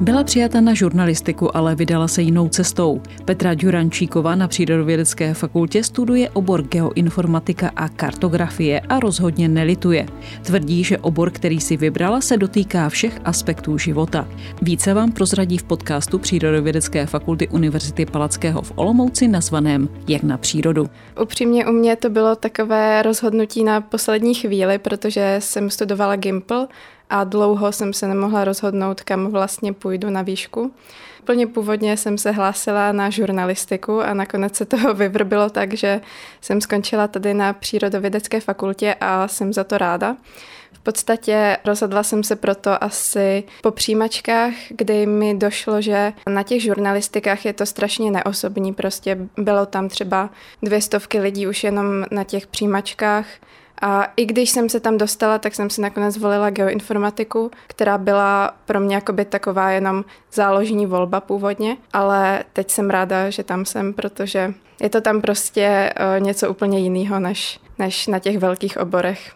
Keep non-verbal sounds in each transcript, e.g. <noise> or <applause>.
Byla přijata na žurnalistiku, ale vydala se jinou cestou. Petra Durančíková na Přírodovědecké fakultě studuje obor geoinformatika a kartografie a rozhodně nelituje. Tvrdí, že obor, který si vybrala, se dotýká všech aspektů života. Více vám prozradí v podcastu Přírodovědecké fakulty Univerzity Palackého v Olomouci nazvaném Jak na přírodu. Upřímně u mě to bylo takové rozhodnutí na poslední chvíli, protože jsem studovala Gimple a dlouho jsem se nemohla rozhodnout, kam vlastně půjdu na výšku. Úplně původně jsem se hlásila na žurnalistiku a nakonec se toho <laughs> vyvrbilo tak, že jsem skončila tady na přírodovědecké fakultě a jsem za to ráda. V podstatě rozhodla jsem se proto asi po přijímačkách, kdy mi došlo, že na těch žurnalistikách je to strašně neosobní. Prostě bylo tam třeba dvě stovky lidí už jenom na těch přijímačkách a i když jsem se tam dostala, tak jsem si nakonec zvolila geoinformatiku, která byla pro mě jakoby taková jenom záložní volba původně, ale teď jsem ráda, že tam jsem, protože je to tam prostě uh, něco úplně jiného než, než na těch velkých oborech.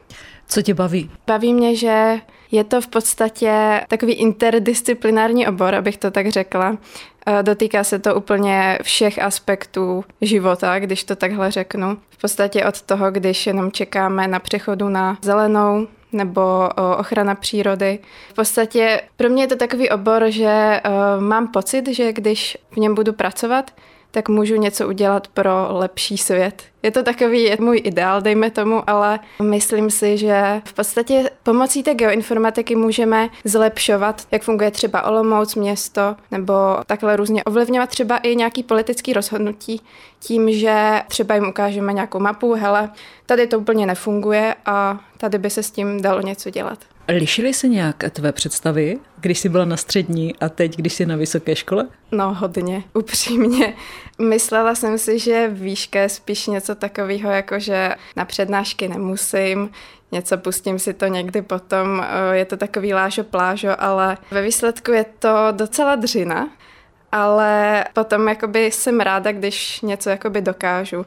Co tě baví? Baví mě, že je to v podstatě takový interdisciplinární obor, abych to tak řekla. Eh, dotýká se to úplně všech aspektů života, když to takhle řeknu. V podstatě od toho, když jenom čekáme na přechodu na zelenou, nebo ochrana přírody. V podstatě pro mě je to takový obor, že uh, mám pocit, že když v něm budu pracovat, tak můžu něco udělat pro lepší svět. Je to takový můj ideál, dejme tomu, ale myslím si, že v podstatě pomocí té geoinformatiky můžeme zlepšovat, jak funguje třeba Olomouc město, nebo takhle různě ovlivňovat třeba i nějaký politický rozhodnutí tím, že třeba jim ukážeme nějakou mapu, hele, tady to úplně nefunguje a tady by se s tím dalo něco dělat. Lišily se nějak tvé představy, když jsi byla na střední a teď, když jsi na vysoké škole? No, hodně, upřímně. Myslela jsem si, že výška je spíš něco takového, jako že na přednášky nemusím, něco pustím si to někdy potom, je to takový lážo plážo, ale ve výsledku je to docela dřina, ale potom jakoby jsem ráda, když něco jakoby dokážu.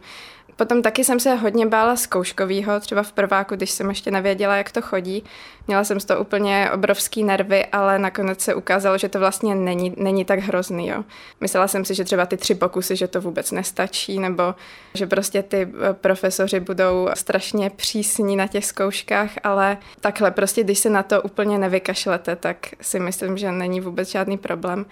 Potom taky jsem se hodně bála zkouškovýho, třeba v prváku, když jsem ještě nevěděla, jak to chodí. Měla jsem z toho úplně obrovský nervy, ale nakonec se ukázalo, že to vlastně není, není tak hrozný. Jo. Myslela jsem si, že třeba ty tři pokusy, že to vůbec nestačí, nebo že prostě ty eh, profesoři budou strašně přísní na těch zkouškách, ale takhle prostě, když se na to úplně nevykašlete, tak si myslím, že není vůbec žádný problém.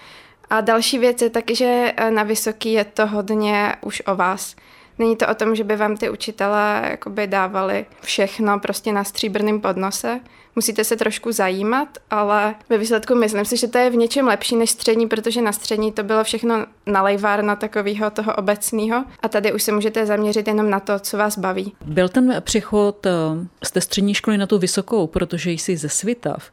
A další věc je taky, že eh, na vysoký je to hodně už o vás. Není to o tom, že by vám ty učitelé jakoby dávali všechno prostě na stříbrném podnose. Musíte se trošku zajímat, ale ve výsledku myslím si, že to je v něčem lepší než střední, protože na střední to bylo všechno nalejvárna takového toho obecného a tady už se můžete zaměřit jenom na to, co vás baví. Byl ten přechod eh, z té střední školy na tu vysokou, protože jsi ze Svitav,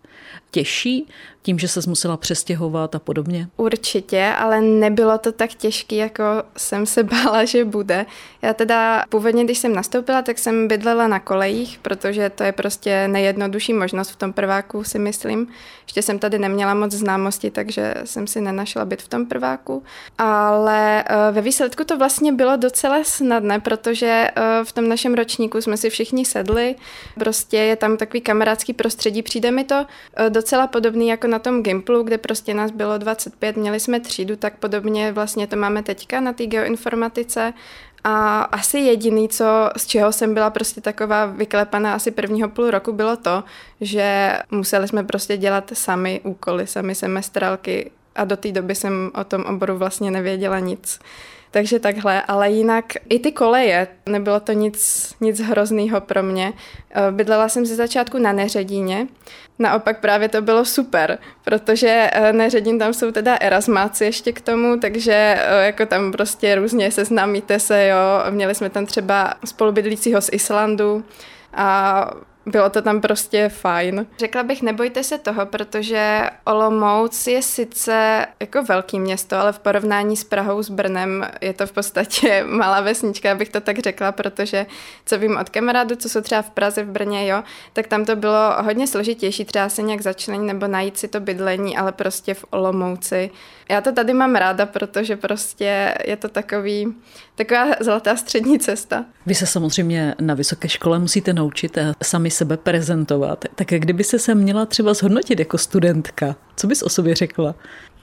těžší tím, že se musela přestěhovat a podobně? Určitě, ale nebylo to tak těžké, jako jsem se <laughs> bála, že bude. Já teda původně, když jsem nastoupila, tak jsem bydlela na kolejích, protože to je prostě nejjednodušší možnost v tom prváku, si myslím. Ještě jsem tady neměla moc známosti, takže jsem si nenašla byt v tom prváku. Ale eh, ve výsledku to vlastně bylo docela snadné, protože eh, v tom našem ročníku jsme si všichni sedli, prostě je tam takový kamarádský prostředí, přijde mi to docela podobný jako na tom Gimplu, kde prostě nás bylo 25, měli jsme třídu, tak podobně vlastně to máme teďka na té geoinformatice. A asi jediný, co, z čeho jsem byla prostě taková vyklepaná asi prvního půl roku, bylo to, že museli jsme prostě dělat sami úkoly, sami semestrálky a do té doby jsem o tom oboru vlastně nevěděla nic. Takže takhle, ale jinak i ty koleje, nebylo to nic, nic hroznýho pro mě. Eh, bydlela jsem ze začátku na Neředíně, naopak právě to bylo super, protože eh, Neředín tam jsou teda erasmáci ještě k tomu, takže eh, jako tam prostě různě seznámíte se, jo, měli jsme tam třeba spolubydlícího z Islandu a bylo to tam prostě fajn. Řekla bych, nebojte se toho, protože Olomouc je sice jako velký město, ale v porovnání s Prahou, s Brnem je to v podstatě <laughs> malá vesnička, abych to tak řekla, protože co vím od kamarádů, co jsou třeba v Praze, v Brně, jo, tak tam to bylo hodně složitější třeba se nějak začlenit nebo najít si to bydlení, ale prostě v Olomouci. Já to tady mám ráda, protože prostě je to takový, taková zlatá střední cesta. Vy se samozřejmě na vysoké škole musíte naučit sami sebe prezentovat. Tak kdyby se se měla třeba zhodnotit jako studentka, co bys o sobě řekla?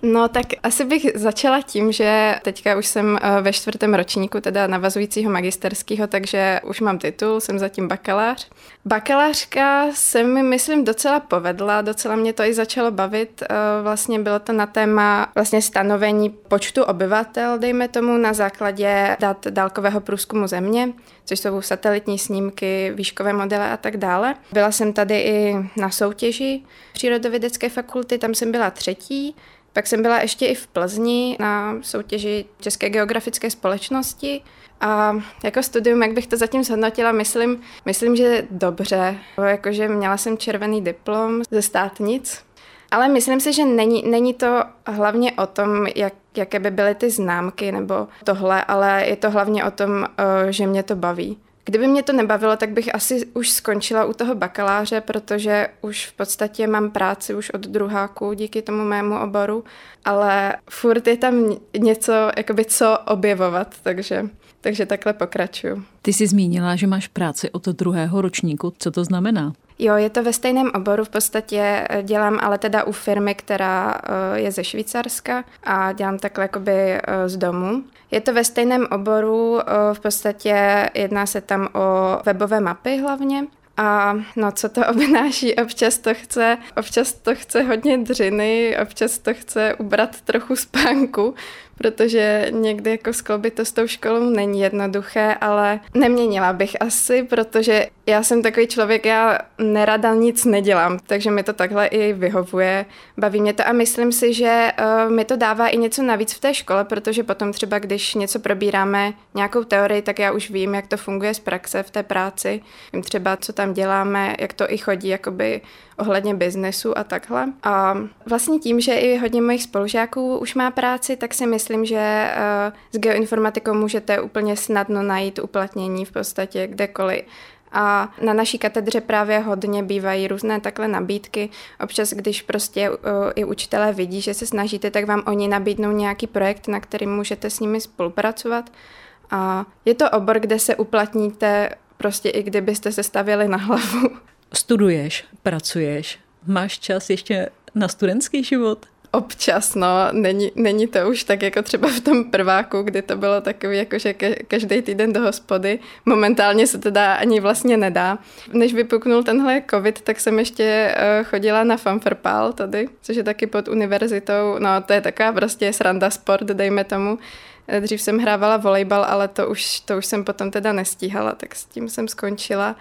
No tak asi bych začala tím, že teďka už jsem eh, ve čtvrtém ročníku, teda navazujícího magisterského, takže už mám titul, jsem zatím bakalář. Bakalářka se mi, myslím, docela povedla, docela mě to i začalo bavit. Eh, vlastně bylo to na téma vlastně stanovení počtu obyvatel, dejme tomu, na základě dat dálkového průzkumu země, což jsou satelitní snímky, výškové modely a tak dále. Byla jsem tady i na soutěži přírodovědecké fakulty, tam jsem byla třetí. Pak jsem byla ještě i v Plzni na soutěži České geografické společnosti a jako studium, jak bych to zatím zhodnotila, myslím, myslím, že dobře. Jakože měla jsem červený diplom ze státnic, ale myslím si, že není, není to hlavně o tom, jak, jaké by byly ty známky nebo tohle, ale je to hlavně o tom, eh, že mě to baví. Kdyby mě to nebavilo, tak bych asi už skončila u toho bakaláře, protože už v podstatě mám práci už od druháku díky tomu mému oboru, ale furt je tam něco, jakoby co objevovat, takže, takže takhle pokračuju. Ty jsi zmínila, že máš práci od druhého ročníku. Co to znamená? Jo, je to ve stejném oboru, v podstatě eh, dělám ale teda u firmy, která eh, je ze Švýcarska a dělám takhle jakoby eh, z domu. Je to ve stejném oboru, v podstatě jedná se tam o webové mapy hlavně, a no, co to <laughs> obnáší? Občas to chce, občas to chce hodně dřiny, občas to chce ubrat trochu spánku, protože někdy jako skloubit to s tou školou není jednoduché, ale neměnila bych asi, protože já jsem takový člověk, já nerada nic nedělám, takže mi to takhle i vyhovuje, baví mě to a myslím si, že uh, mi to dává i něco navíc v té škole, protože potom třeba, když něco probíráme, nějakou teorii, tak já už vím, jak to funguje z praxe v té práci, vím třeba, co tam děláme, jak to i chodí jakoby ohledně biznesu a takhle. A vlastně tím, že i hodně mojich spolužáků už má práci, tak si myslím, že eh, s geoinformatikou můžete úplně snadno najít uplatnění v podstatě kdekoliv. A na naší katedře právě hodně bývají různé takhle nabídky. Občas, když prostě uh, i učitelé vidí, že se snažíte, tak vám oni nabídnou nějaký projekt, na který můžete s nimi spolupracovat. A je to obor, kde se uplatníte prostě i kdybyste se stavili na hlavu. Studuješ, pracuješ, máš čas ještě na studentský život? Občas, no, není, není to už tak jako třeba v tom prváku, kdy to bylo takový, jako že každý týden do hospody. Momentálně se teda ani vlastně nedá. Než vypuknul tenhle covid, tak jsem ještě uh, chodila na fanfrpal tady, což je taky pod univerzitou. No, to je taková prostě sranda sport, dejme tomu. Eh, dřív jsem hrávala volejbal, ale to už, to už jsem potom teda nestíhala, tak s tím jsem skončila.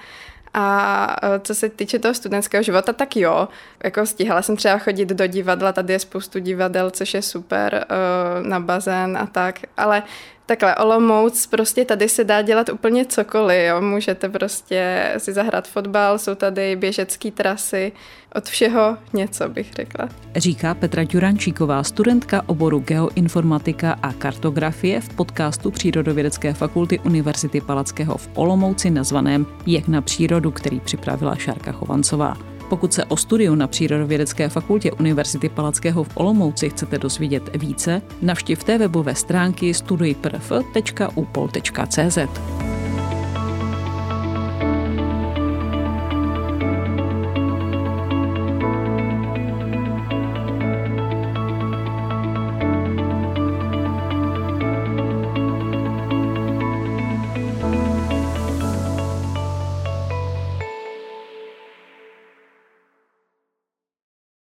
A e, co se týče toho studentského života, tak jo. Jako stihala jsem třeba chodit do divadla, tady je spoustu divadel, což je super, e, na bazén a tak. Ale Takhle, Olomouc, prostě tady se dá dělat úplně cokoliv, jo. Můžete prostě si zahrát fotbal, jsou tady běžecké trasy, od všeho něco bych řekla. Říká Petra Ďurančíková, studentka oboru geoinformatika a kartografie v podcastu Přírodovědecké fakulty Univerzity Palackého v Olomouci nazvaném Jak na přírodu, který připravila Šárka Chovancová. Pokud se o studiu na Přírodovědecké fakultě Univerzity Palackého v Olomouci chcete dozvědět více, navštivte webové stránky studujprf.upol.cz.